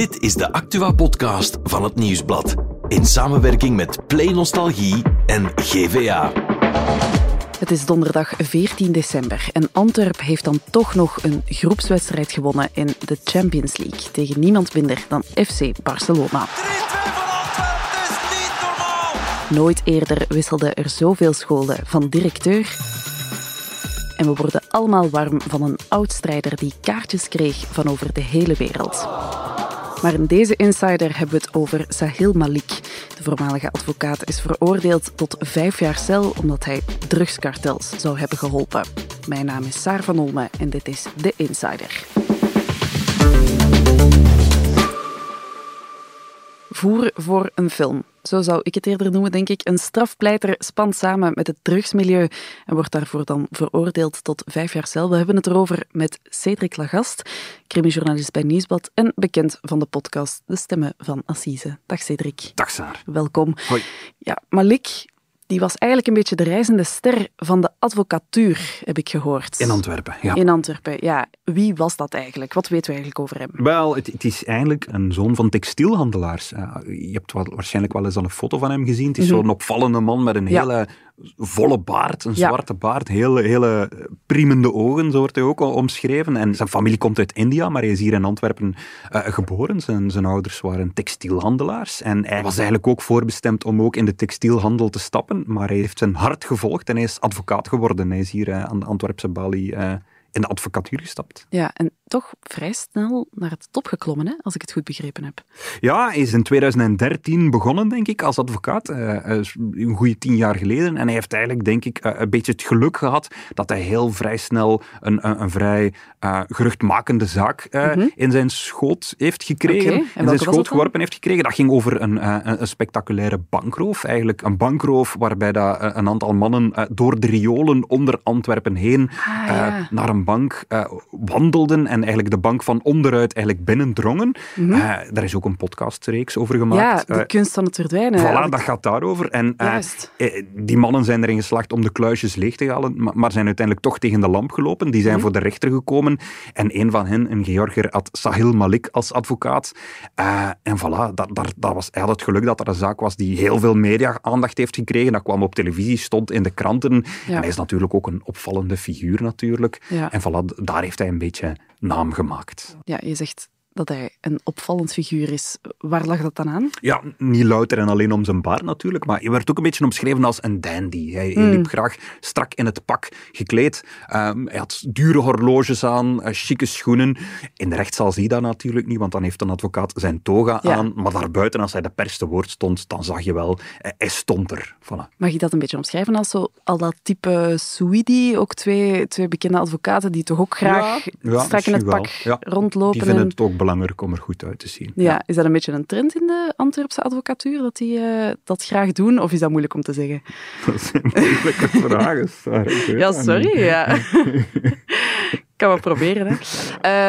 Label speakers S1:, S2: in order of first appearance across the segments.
S1: Dit is de Actua-podcast van het Nieuwsblad. In samenwerking met Play Nostalgie en GVA.
S2: Het is donderdag 14 december en Antwerp heeft dan toch nog een groepswedstrijd gewonnen in de Champions League tegen niemand minder dan FC Barcelona.
S3: 3-2 van Antwerpen, dat is niet normaal!
S2: Nooit eerder wisselden er zoveel scholen van directeur. En we worden allemaal warm van een oud-strijder die kaartjes kreeg van over de hele wereld. Maar in deze Insider hebben we het over Sahil Malik. De voormalige advocaat is veroordeeld tot vijf jaar cel omdat hij drugskartels zou hebben geholpen. Mijn naam is Saar van Olme en dit is de Insider. Voer voor een film. Zo zou ik het eerder noemen, denk ik. Een strafpleiter spant samen met het drugsmilieu en wordt daarvoor dan veroordeeld tot vijf jaar cel. We hebben het erover met Cedric Lagast, crimijournalist bij Nieuwsblad en bekend van de podcast De Stemmen van Assise. Dag Cedric.
S4: Dag Saar.
S2: Welkom.
S4: Hoi.
S2: Ja, Malik, die was eigenlijk een beetje de reizende ster van de advocatuur, heb ik gehoord.
S4: In Antwerpen, ja.
S2: In Antwerpen, ja. Wie was dat eigenlijk? Wat weten we eigenlijk over hem?
S4: Wel, het, het is eigenlijk een zoon van textielhandelaars. Uh, je hebt wel, waarschijnlijk wel eens al een foto van hem gezien. Het is zo'n opvallende man met een
S2: Ja.
S4: hele volle baard, een
S2: Ja.
S4: zwarte baard, hele, hele priemende ogen, zo wordt hij ook omschreven. En zijn familie komt uit India, maar hij is hier in Antwerpen eh, geboren. Zijn, zijn ouders waren textielhandelaars. En hij was eigenlijk ook voorbestemd om ook in de textielhandel te stappen, maar hij heeft zijn hart gevolgd en hij is advocaat geworden. Hij is hier eh, aan de Antwerpse balie eh, in de advocatuur gestapt.
S2: Ja, en toch vrij snel naar het top geklommen, hè, als ik het goed begrepen heb.
S4: Ja, hij is in 2013 begonnen, denk ik, als advocaat. Eh, eh, een goede tien jaar geleden. En hij heeft eigenlijk, denk ik, eh, een beetje het geluk gehad dat hij heel vrij snel een, een, een vrij eh, geruchtmakende zaak eh, in zijn schoot heeft gekregen.
S2: Mhm. En
S4: in zijn schoot geworpen heeft gekregen. Dat ging over een, een, een spectaculaire bankroof. Eigenlijk een bankroof waarbij dat, een aantal mannen door de riolen onder Antwerpen heen
S2: Ah, ja.
S4: naar een bank wandelden en eigenlijk de bank van onderuit eigenlijk binnendrongen. Eh, daar is ook een podcastreeks over
S2: Mhm. Ja,
S4: gemaakt.
S2: de
S4: Eh,
S2: kunst van het verdwijnen.
S4: Voilà, dat gaat daarover. En eh,
S2: Juist.
S4: die mannen zijn erin geslaagd om de kluisjes leeg te halen, maar, maar zijn uiteindelijk toch tegen de lamp gelopen. Die zijn
S2: Mhm.
S4: voor de rechter gekomen. En een van hen, een Georger, had Sahil Malik als advocaat. En voilà, dat, dat, dat was, hij had het geluk dat er een zaak was die heel veel media-aandacht heeft gekregen. Dat kwam op televisie, stond in de kranten.
S2: Ja.
S4: En hij is natuurlijk ook een opvallende figuur natuurlijk.
S2: Ja.
S4: En voilà, daar heeft hij een beetje naam gemaakt.
S2: Ja, je zegt dat hij een opvallend figuur is. Waar lag dat dan aan?
S4: Ja, niet louter en alleen om zijn baard natuurlijk, maar hij werd ook een beetje omschreven als een dandy. Hij, hij liep graag strak in het pak gekleed. Ehm, hij had dure horloges aan, eh, chique schoenen. In de rechtszaal zie je dat natuurlijk niet, want dan heeft een advocaat zijn toga
S2: Ja.
S4: aan. Maar daarbuiten, als hij de pers te woord stond, dan zag je wel, eh, hij stond er. Voilà.
S2: Mag je dat een beetje omschrijven als zo al dat type Sweetie? Ook twee, twee bekende advocaten die toch ook graag
S4: Ja, ja,
S2: strak in het pak
S4: wel.
S2: Rondlopen.
S4: Die vinden
S2: en-
S4: het ook belangrijk om er goed uit te zien.
S2: ja, is dat een beetje een trend in de Antwerpse advocatuur, dat die eh, dat graag doen? Of is dat moeilijk om te zeggen?
S4: Dat zijn moeilijke vragen. Weet
S2: Ja, sorry. Ja. kan wel proberen. Hè.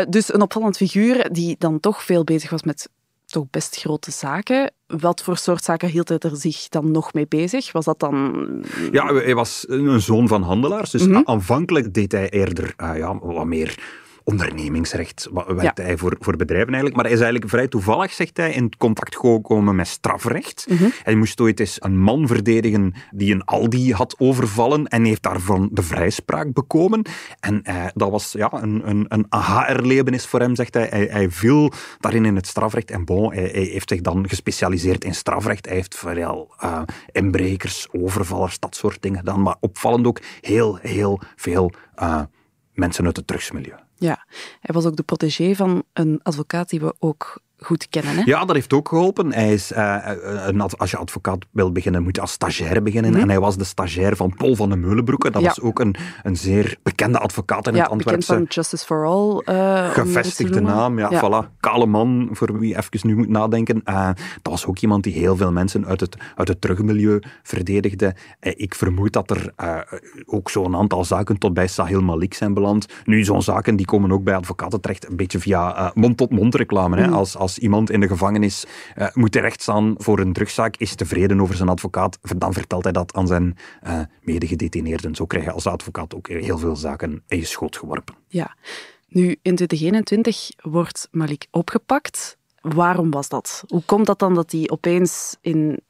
S2: Eh, dus een opvallend figuur die dan toch veel bezig was met toch best grote zaken. Wat voor soort zaken hield hij er zich dan nog mee bezig? Was dat dan...
S4: Ja, hij was een zoon van handelaars. Dus
S2: Mhm.
S4: aanvankelijk deed hij eerder eh, ja, wat meer ondernemingsrecht. Werkte hij voor, voor bedrijven eigenlijk. Maar hij is eigenlijk vrij toevallig, zegt hij, in contact gekomen met strafrecht.
S2: Mhm.
S4: Hij moest ooit eens een man verdedigen die een Aldi had overvallen en heeft daarvan de vrijspraak bekomen. En eh, dat was ja, een, een, een aha-erlevenis voor hem, zegt hij. hij. Hij viel daarin in het strafrecht en bon, hij, hij heeft zich dan gespecialiseerd in strafrecht. Hij heeft vooral eh, inbrekers, overvallers, dat soort dingen gedaan. Maar opvallend ook heel, heel veel eh, mensen uit het drugsmilieu.
S2: Ja, hij was ook de protégé van een advocaat die we ook goed kennen. Hè?
S4: Ja, dat heeft ook geholpen. Hij is, eh, een, ad- als je advocaat wil beginnen, moet je als stagiair beginnen. En hij was de stagiair van Paul van den Meulenbroeke. Dat
S2: Mhm. Ja.
S4: was ook een, een zeer bekende advocaat in
S2: ja,
S4: het
S2: bekend
S4: Antwerpse.
S2: van Justice for All. eh,
S4: Gevestigde naam, ja, voilà. Kale man, voor wie even nu moet nadenken. Eh, dat was ook iemand die heel veel mensen uit het, uit het drugsmilieu verdedigde. Eh, ik vermoed dat er eh, ook zo'n aantal zaken tot bij Sahil Malik zijn beland. Nu, zo'n zaken die komen ook bij advocaten terecht, een beetje via eh, mond-tot-mond reclame. Hè. Als, als iemand in de gevangenis eh, moet terechtstaan voor een drugszaak, is tevreden over zijn advocaat, dan vertelt hij dat aan zijn eh medegedetineerden. Zo krijg je als advocaat ook heel veel zaken in je schoot geworpen.
S2: Ja. Nu, in 2021 wordt Malik opgepakt. waarom was dat? Hoe komt dat dan dat hij opeens in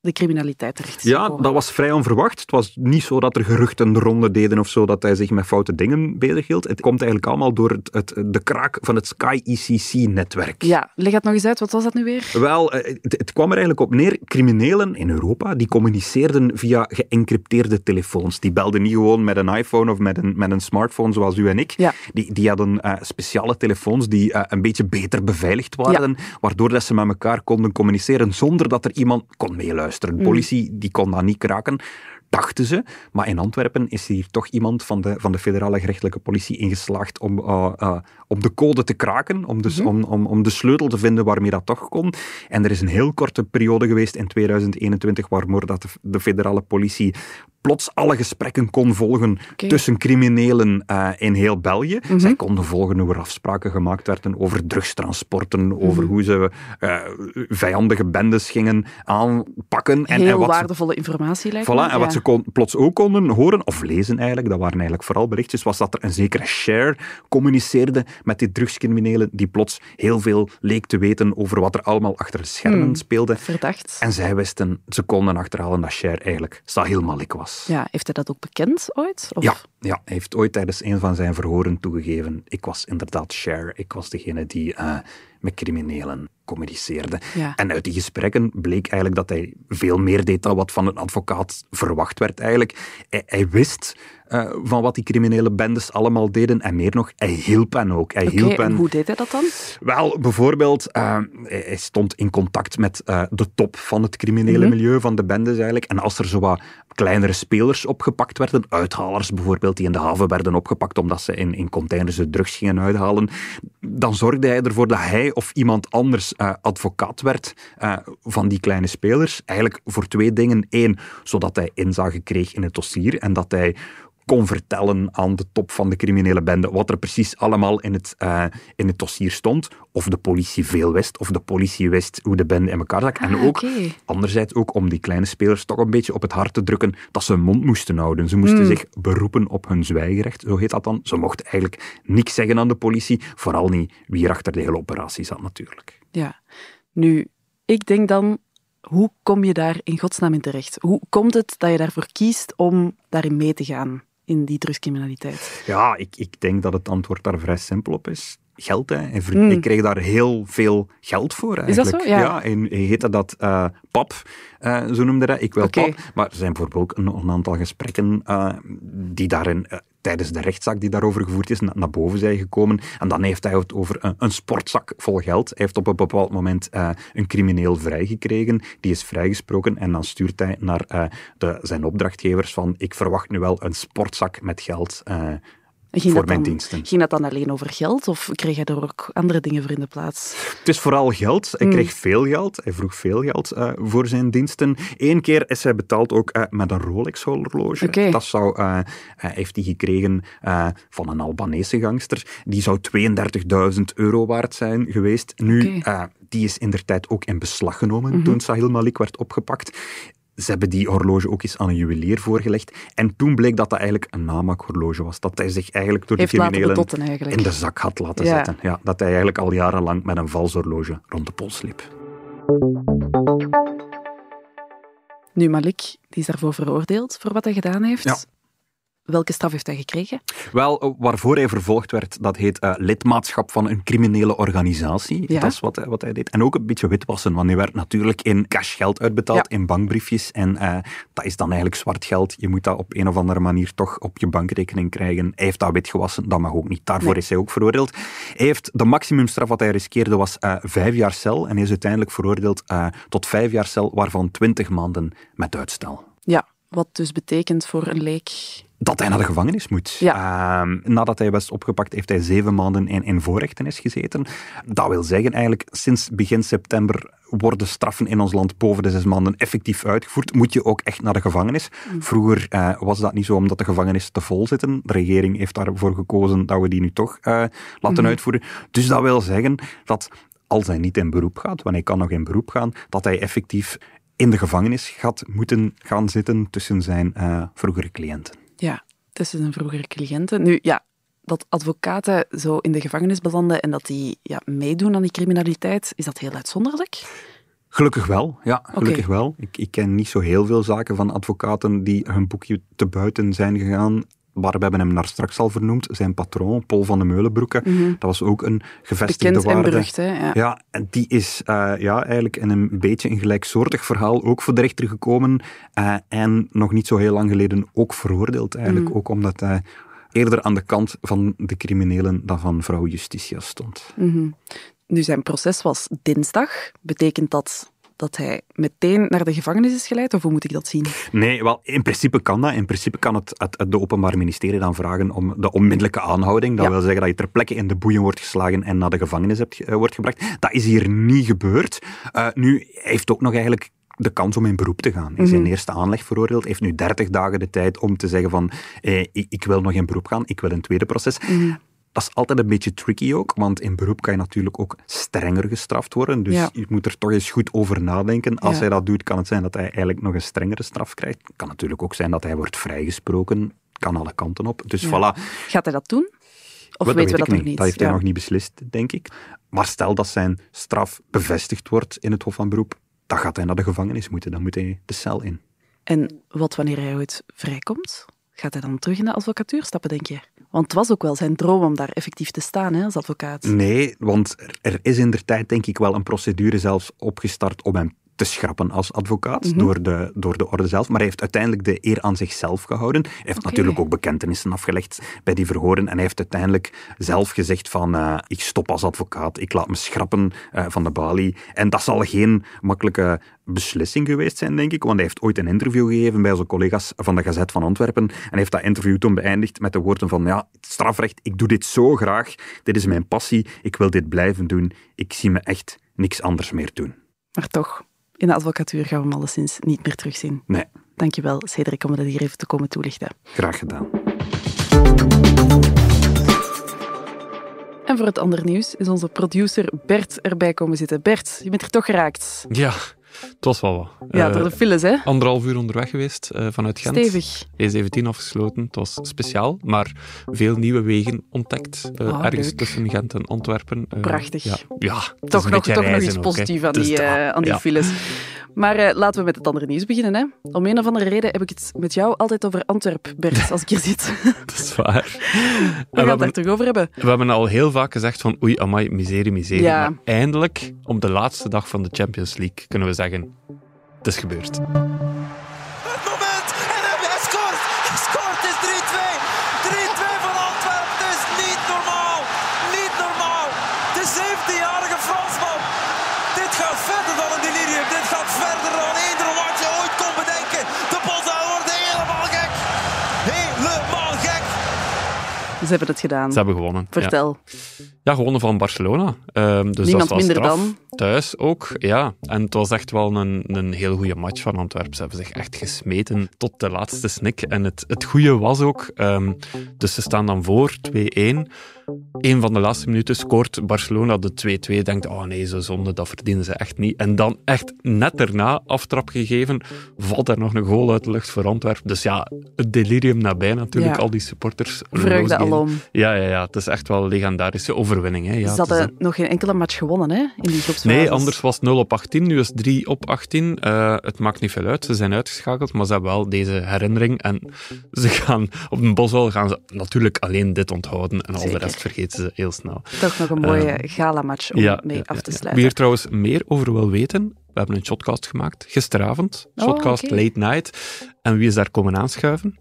S2: de criminaliteit terecht is
S4: Ja, dat was vrij onverwacht. Het was niet zo dat er geruchten de ronde deden of zo, dat hij zich met foute dingen bezighield. Het komt eigenlijk allemaal door het, het, de kraak van het Sky ECC-netwerk.
S2: Ja, leg het nog eens uit. Wat was dat nu weer?
S4: Wel, eh, het, het kwam er eigenlijk op neer. Criminelen in Europa die communiceerden via geëncrypteerde telefoons. Die belden niet gewoon met een iPhone of met een, met een smartphone zoals u en ik.
S2: Ja.
S4: Die, die hadden eh, speciale telefoons die eh, een beetje beter beveiligd waren, waardoor dat ze met elkaar konden communiceren zonder dat er iemand kon meeluisteren. De politie die kon dat niet kraken. Dachten ze, maar in Antwerpen is hier toch iemand van de, van de federale gerechtelijke politie ingeslaagd om, eh, eh, om de code te kraken, om, dus, om, om, om de sleutel te vinden waarmee dat toch kon. En er is een heel korte periode geweest in 2021 waardoor dat de, de federale politie plots alle gesprekken kon volgen tussen criminelen eh, in heel België. Zij konden volgen hoe er afspraken gemaakt werden over drugstransporten, over hoe ze eh, vijandige bendes gingen aanpakken. En,
S2: Heel
S4: en wat ze
S2: waardevolle informatie lijkt
S4: Voilà,
S2: me.
S4: en wat ze kon, plots ook konden horen, of lezen eigenlijk, dat waren eigenlijk vooral berichtjes, was dat er een zekere share communiceerde met die drugscriminelen die plots heel veel leek te weten over wat er allemaal achter de schermen
S2: Hmm.
S4: speelde.
S2: Verdacht.
S4: En zij wisten, ze konden achterhalen dat Cher eigenlijk Sahil Malik was.
S2: Ja, heeft hij dat ook bekend ooit? Of?
S4: Ja, ja, hij heeft ooit tijdens een van zijn verhoren toegegeven. Ik was inderdaad Cher. Ik was degene die eh, met criminelen communiceerde.
S2: Ja.
S4: En uit die gesprekken bleek eigenlijk dat hij veel meer deed dan wat van een advocaat verwacht werd eigenlijk. Hij, hij wist eh, van wat die criminele bendes allemaal deden en meer nog, hij hielp hen ook. Hij hielp
S2: en
S4: hen
S2: hoe deed hij dat dan?
S4: wel, bijvoorbeeld, eh, hij hij stond in contact met eh, de top van het criminele
S2: Mhm.
S4: milieu, van de bendes eigenlijk. En als er zo wat kleinere spelers opgepakt werden, uithalers bijvoorbeeld, die in de haven werden opgepakt omdat ze in, in containers de drugs gingen uithalen, dan zorgde hij ervoor dat hij of iemand anders eh, advocaat werd eh, van die kleine spelers. Eigenlijk voor twee dingen. Eén, zodat hij inzage kreeg in het dossier en dat hij kon vertellen aan de top van de criminele bende wat er precies allemaal in het, eh, in het dossier stond. Of de politie veel wist, of de politie wist hoe de bende in elkaar zat. En
S2: Ah,
S4: ook, anderzijds ook om die kleine spelers toch een beetje op het hart te drukken dat ze hun mond moesten houden. Ze moesten
S2: Hmm.
S4: zich beroepen op hun zwijgerecht, zo heet dat dan. Ze mochten eigenlijk niks zeggen aan de politie, vooral niet wie er achter de hele operatie zat natuurlijk.
S2: Ja. Nu, ik denk dan, hoe kom je daar in godsnaam in terecht? Hoe komt het dat je daarvoor kiest om daarin mee te gaan, in die drugscriminaliteit?
S4: Ja, ik, ik denk dat het antwoord daar vrij simpel op is. Geld, hè. En ver- Ik kreeg daar heel veel geld voor,
S2: Hmm. dat
S4: eigenlijk.
S2: zo? Ja.
S4: en hij heette dat eh, PAP, eh, zo noemde dat. Ik wil. PAP. Maar er zijn bijvoorbeeld ook een, een aantal gesprekken eh, die daarin, tijdens de rechtszaak die daarover gevoerd is, na- naar boven zijn gekomen. En dan heeft hij het over een, sportzak vol geld. Hij heeft op een bepaald moment eh, een crimineel vrijgekregen. Die is vrijgesproken en dan stuurt hij naar eh, de, zijn opdrachtgevers van ik verwacht nu wel een sportzak met geld eh,
S2: Ging
S4: voor
S2: dat
S4: mijn
S2: dan,
S4: diensten.
S2: Ging dat dan alleen over geld of kreeg hij er ook andere dingen voor in de plaats?
S4: Het is vooral geld.
S2: Hmm.
S4: Hij kreeg veel geld. Hij vroeg veel geld eh, voor zijn diensten. Eén keer is hij betaald ook eh, met een Rolex-horloge. Dat zou, eh, heeft hij gekregen van een Albanese gangster. Die zou 32.000 euro waard zijn geweest. Nu.
S2: Mhm.
S4: die is in der tijd ook in beslag genomen toen Sahil Malik werd opgepakt. Ze hebben die horloge ook eens aan een juwelier voorgelegd. En toen bleek dat dat eigenlijk een namaakhorloge was. Dat hij zich eigenlijk door de criminelen in de zak had laten
S2: Ja.
S4: zetten. Ja, dat hij eigenlijk al jarenlang met een vals horloge rond de pols liep.
S2: Nu, Malik, die is daarvoor veroordeeld voor wat hij gedaan heeft.
S4: Ja.
S2: Welke straf heeft hij gekregen?
S4: Wel, eh, waarvoor hij vervolgd werd, dat heet eh, lidmaatschap van een criminele organisatie.
S2: Ja.
S4: Dat is wat hij, wat hij deed. En ook een beetje witwassen, want hij werd natuurlijk in cash geld uitbetaald,
S2: Ja.
S4: in bankbriefjes. En eh, dat is dan eigenlijk zwart geld. Je moet dat op een of andere manier toch op je bankrekening krijgen. Hij heeft dat witgewassen, dat mag ook niet. Daarvoor
S2: Nee.
S4: is hij ook veroordeeld. Hij heeft, de maximumstraf wat hij riskeerde was eh, vijf jaar cel. En hij is uiteindelijk veroordeeld eh, tot vijf jaar cel, waarvan twintig maanden met uitstel.
S2: Ja, wat dus betekent voor een leek...
S4: dat hij naar de gevangenis moet. Ehm, nadat hij was opgepakt, heeft hij zeven maanden in, in voorrechtenis gezeten. Dat wil zeggen, eigenlijk sinds begin september worden straffen in ons land boven de zes maanden effectief uitgevoerd. Moet je ook echt naar de gevangenis. Vroeger eh, was dat niet zo omdat de gevangenissen te vol zitten. De regering heeft daarvoor gekozen dat we die nu toch eh, laten uitvoeren. Dus dat wil zeggen dat als hij niet in beroep gaat, want hij kan nog in beroep gaan, dat hij effectief in de gevangenis gaat moeten gaan zitten tussen zijn eh, vroegere cliënten.
S2: Ja, tussen zijn vroegere cliënten. Nu, ja, dat advocaten zo in de gevangenis belanden en dat die ja, meedoen aan die criminaliteit, is dat heel uitzonderlijk?
S4: Gelukkig wel, ja, gelukkig wel. Ik, ik ken niet zo heel veel zaken van advocaten die hun boekje te buiten zijn gegaan we hebben hem daar straks al vernoemd, zijn patroon, Paul van de Meulenbroeke.
S2: Mhm.
S4: Dat was ook een gevestigde
S2: Bekend en
S4: waarde.
S2: berucht, hè? Ja.
S4: Ja, en die is eh, ja, eigenlijk in een beetje een gelijksoortig verhaal ook voor de rechter gekomen eh, en nog niet zo heel lang geleden ook veroordeeld eigenlijk,
S2: Mhm.
S4: ook omdat hij eerder aan de kant van de criminelen dan van vrouw Justitia stond.
S2: Mhm. Nu, zijn proces was dinsdag. Betekent dat dat hij meteen naar de gevangenis is geleid, of hoe moet ik dat zien?
S4: Nee, wel, in principe kan dat. In principe kan het, het, het de Openbaar Ministerie dan vragen om de onmiddellijke aanhouding. Dat
S2: Ja.
S4: wil zeggen dat je ter plekke in de boeien wordt geslagen en naar de gevangenis hebt, eh, wordt gebracht. Dat is hier niet gebeurd. Eh, nu hij heeft ook nog eigenlijk de kans om in beroep te gaan. Hij is in eerste aanleg veroordeeld, heeft nu 30 dagen de tijd om te zeggen van eh, ik, ik wil nog in beroep gaan, ik wil een tweede proces. Dat is altijd een beetje tricky ook, want in beroep kan je natuurlijk ook strenger gestraft worden. Dus
S2: Ja.
S4: je moet er toch eens goed over nadenken. Als
S2: Ja.
S4: hij dat doet, kan het zijn dat hij eigenlijk nog een strengere straf krijgt. Het kan natuurlijk ook zijn dat hij wordt vrijgesproken. Kan alle kanten op. Dus
S2: Ja.
S4: voilà.
S2: Gaat hij dat doen? Of weten we dat nog niet?
S4: Dat heeft hij nog niet beslist, denk ik. Maar stel dat zijn straf bevestigd wordt in het Hof van Beroep, dan gaat hij naar de gevangenis moeten. Dan moet hij de cel in.
S2: En wat wanneer hij ooit vrijkomt? Gaat hij dan terug in de advocatuur stappen, denk je? Want het was ook wel zijn droom om daar effectief te staan hè, als advocaat.
S4: Nee, want er, is in der tijd denk ik wel een procedure zelfs opgestart om hem te schrappen als advocaat
S2: Mhm.
S4: door, de, door de orde zelf. Maar hij heeft uiteindelijk de eer aan zichzelf gehouden. Hij heeft natuurlijk ook bekentenissen afgelegd bij die verhoren. En hij heeft uiteindelijk zelf gezegd van eh, ik stop als advocaat, ik laat me schrappen eh, van de balie. En dat zal geen makkelijke beslissing geweest zijn, denk ik. Want hij heeft ooit een interview gegeven bij zijn collega's van de Gazet van Antwerpen. En heeft dat interview toen beëindigd met de woorden van ja, het strafrecht, ik doe dit zo graag. Dit is mijn passie. Ik wil dit blijven doen. Ik zie me echt niks anders meer doen.
S2: Maar toch, in de advocatuur gaan we hem alleszins niet meer terugzien.
S4: Nee,
S2: Dankjewel, Cedric, om dat hier even te komen toelichten.
S4: graag gedaan.
S2: En voor het andere nieuws is onze producer Bert erbij komen zitten. Bert, je bent er toch geraakt.
S5: Ja, het was wel wat.
S2: Ja,
S5: Eh,
S2: door de files, hè?
S5: Anderhalf uur onderweg geweest eh, vanuit Gent.
S2: Stevig.
S5: E17 afgesloten. Het was speciaal, maar veel nieuwe wegen ontdekt. eh,
S2: Ah,
S5: ergens
S2: leuk.
S5: tussen Gent en Antwerpen.
S2: Prachtig.
S5: Ja,
S2: Toch, nog, toch nog iets positiefs aan die,
S5: Dus,
S2: aan die
S5: ja.
S2: files. Maar laten we met het andere nieuws beginnen. Hè. Om een of andere reden heb ik het met jou altijd over Antwerp, Bert, als ik hier zit.
S5: Dat is waar.
S2: We gaan
S5: we,
S2: het daar terug over hebben.
S5: we hebben al heel vaak gezegd van oei, amai, miserie, miserie.
S2: Ja.
S5: Maar eindelijk, op de laatste dag van de Champions League, kunnen we zeggen, het is gebeurd.
S3: Het moment en hij, scoort. Hij scoort. Het is 3-2. 3-2 van Antwerpen. Het is niet normaal. Niet normaal. De 17-jarige Fransman. Dit gaat verder dan een delirium. Dit gaat verder dan eender wat je ooit kon bedenken. De Bosnië worden helemaal gek. Helemaal gek.
S2: Ze hebben het gedaan.
S5: Ze hebben gewonnen.
S2: Vertel.
S5: Ja, gewonnen van Barcelona. Ehm, dus
S2: Niemand
S5: dat wel
S2: minder dan.
S5: Thuis ook, ja. En het was echt wel een, een heel goede match van Antwerpen. Ze hebben zich echt gesmeten tot de laatste snik. En het, het goede was ook, ehm, dus ze staan dan voor 2-1. Een van de laatste minuten scoort Barcelona de 2-2. Denkt, oh nee, zo zonde, dat verdienen ze echt niet. En dan echt net daarna, aftrap gegeven, valt er nog een goal uit de lucht voor Antwerpen. Dus ja, het delirium nabij natuurlijk,
S2: Ja.
S5: al die supporters.
S2: Vreugde alom.
S5: Ja, ja, ja, het is echt wel een legendarische overwinning. Hè. Ja,
S2: Ze hadden
S5: een-
S2: nog geen enkele match gewonnen hè, in die groepsfase.
S5: Nee, anders was het 0 op 18, nu is het 3 op 18. Eh, het maakt niet veel uit, ze zijn uitgeschakeld, maar ze hebben wel deze herinnering. En ze gaan op een boswel gaan ze natuurlijk alleen dit onthouden en al
S2: Zeker.
S5: de rest vergeten ze heel snel.
S2: Toch nog een mooie gala-match om mee
S5: ja,
S2: af te sluiten.
S5: Wie er trouwens meer over wil weten, we hebben een shotcast gemaakt, gisteravond.
S2: Oh,
S5: Shotcast. Late Night. En wie is daar komen aanschuiven?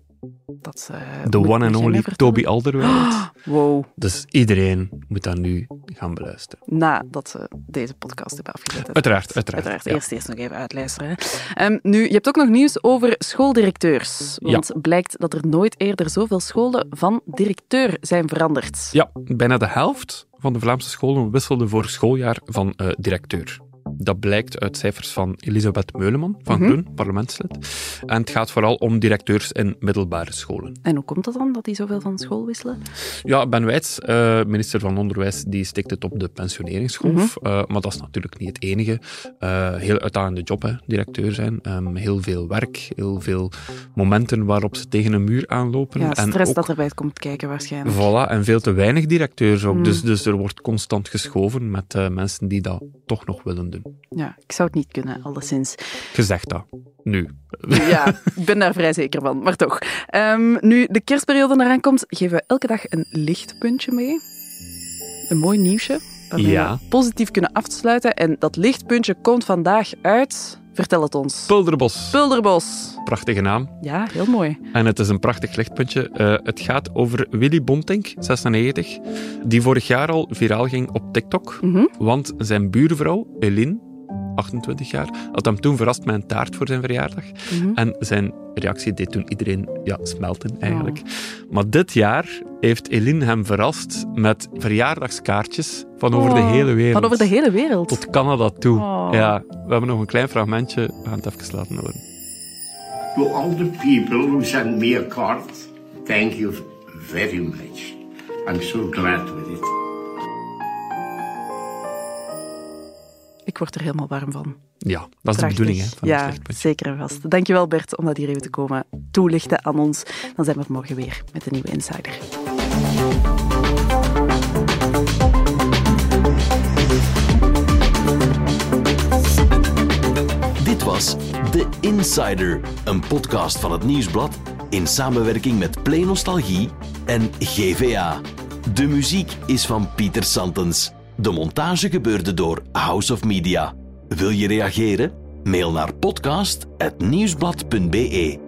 S2: Dat, eh,
S5: De
S2: moet-
S5: one and only? Toby Alderweireld.
S2: Wow,
S5: Dus iedereen moet dat nu gaan beluisteren.
S2: nadat ze deze podcast hebben afgezet.
S5: Uiteraard, uiteraard.
S2: Uiteraard,
S5: ja.
S2: eerst, eerst nog even uitluisteren. Hè. Ehm, nu, je hebt ook nog nieuws over schooldirecteurs. Want blijkt dat er nooit eerder zoveel scholen van directeur zijn veranderd.
S5: Ja, bijna de helft van de Vlaamse scholen wisselde voor schooljaar van eh, directeur. Dat blijkt uit cijfers van Elisabeth Meuleman van
S2: Mhm.
S5: Groen, parlementslid. En het gaat vooral om directeurs in middelbare scholen.
S2: En hoe komt het dan dat die zoveel van school wisselen?
S5: Ja, Ben Wijts, eh, minister van Onderwijs, die stikt het op de pensioneringsgolf. Eh, maar dat is natuurlijk niet het enige. Eh, heel uitdagende job, hè, directeur zijn. Ehm, heel veel werk, heel veel momenten waarop ze tegen een muur aanlopen.
S2: Ja,
S5: en
S2: stress
S5: ook,
S2: dat erbij komt kijken waarschijnlijk.
S5: Voilà, en veel te weinig directeurs ook.
S2: Mm.
S5: Dus, dus er wordt constant geschoven met mensen die dat toch nog willen doen.
S2: Ja, ik zou het niet kunnen, alleszins.
S5: Gezegd dat. Nu.
S2: Ja, ik ben daar vrij zeker van, maar toch. Ehm, nu de kerstperiode eraan komt, geven we elke dag een lichtpuntje mee. Een mooi nieuwsje, waarmee
S5: Ja.
S2: we positief kunnen afsluiten. En dat lichtpuntje komt vandaag uit... Vertel het ons.
S5: Pulderbos.
S2: Pulderbos.
S5: Prachtige naam.
S2: Ja, heel mooi.
S5: En het is een prachtig lichtpuntje. Eh, het gaat over Willy Bontink, 96, die vorig jaar al viraal ging op TikTok.
S2: Mhm.
S5: Want zijn buurvrouw, Eline, 28 jaar, had hem toen verrast met een taart voor zijn verjaardag.
S2: Mhm.
S5: En zijn reactie deed toen iedereen ja, smelten, eigenlijk. Maar dit jaar heeft Eline hem verrast met verjaardagskaartjes van over de
S2: Oh,
S5: hele wereld.
S2: Van over de hele wereld.
S5: Tot Canada toe.
S2: Oh.
S5: Ja, we hebben nog een klein fragmentje. We gaan het even laten horen.
S6: To all the people who sent me a card, thank you very much. I'm so glad with it.
S2: Ik word er helemaal warm van.
S5: Ja, dat is de bedoeling hè, van
S2: ja, zeker en vast. Dankjewel Bert om dat hier even te komen toelichten aan ons. Dan zijn we er morgen weer met een nieuwe Insider.
S1: Dit was The Insider, een podcast van het Nieuwsblad in samenwerking met Play Nostalgie en GVA. De muziek is van Pieter Santens. De montage gebeurde door House of Media. Wil je reageren? Mail naar podcast.nieuwsblad.be.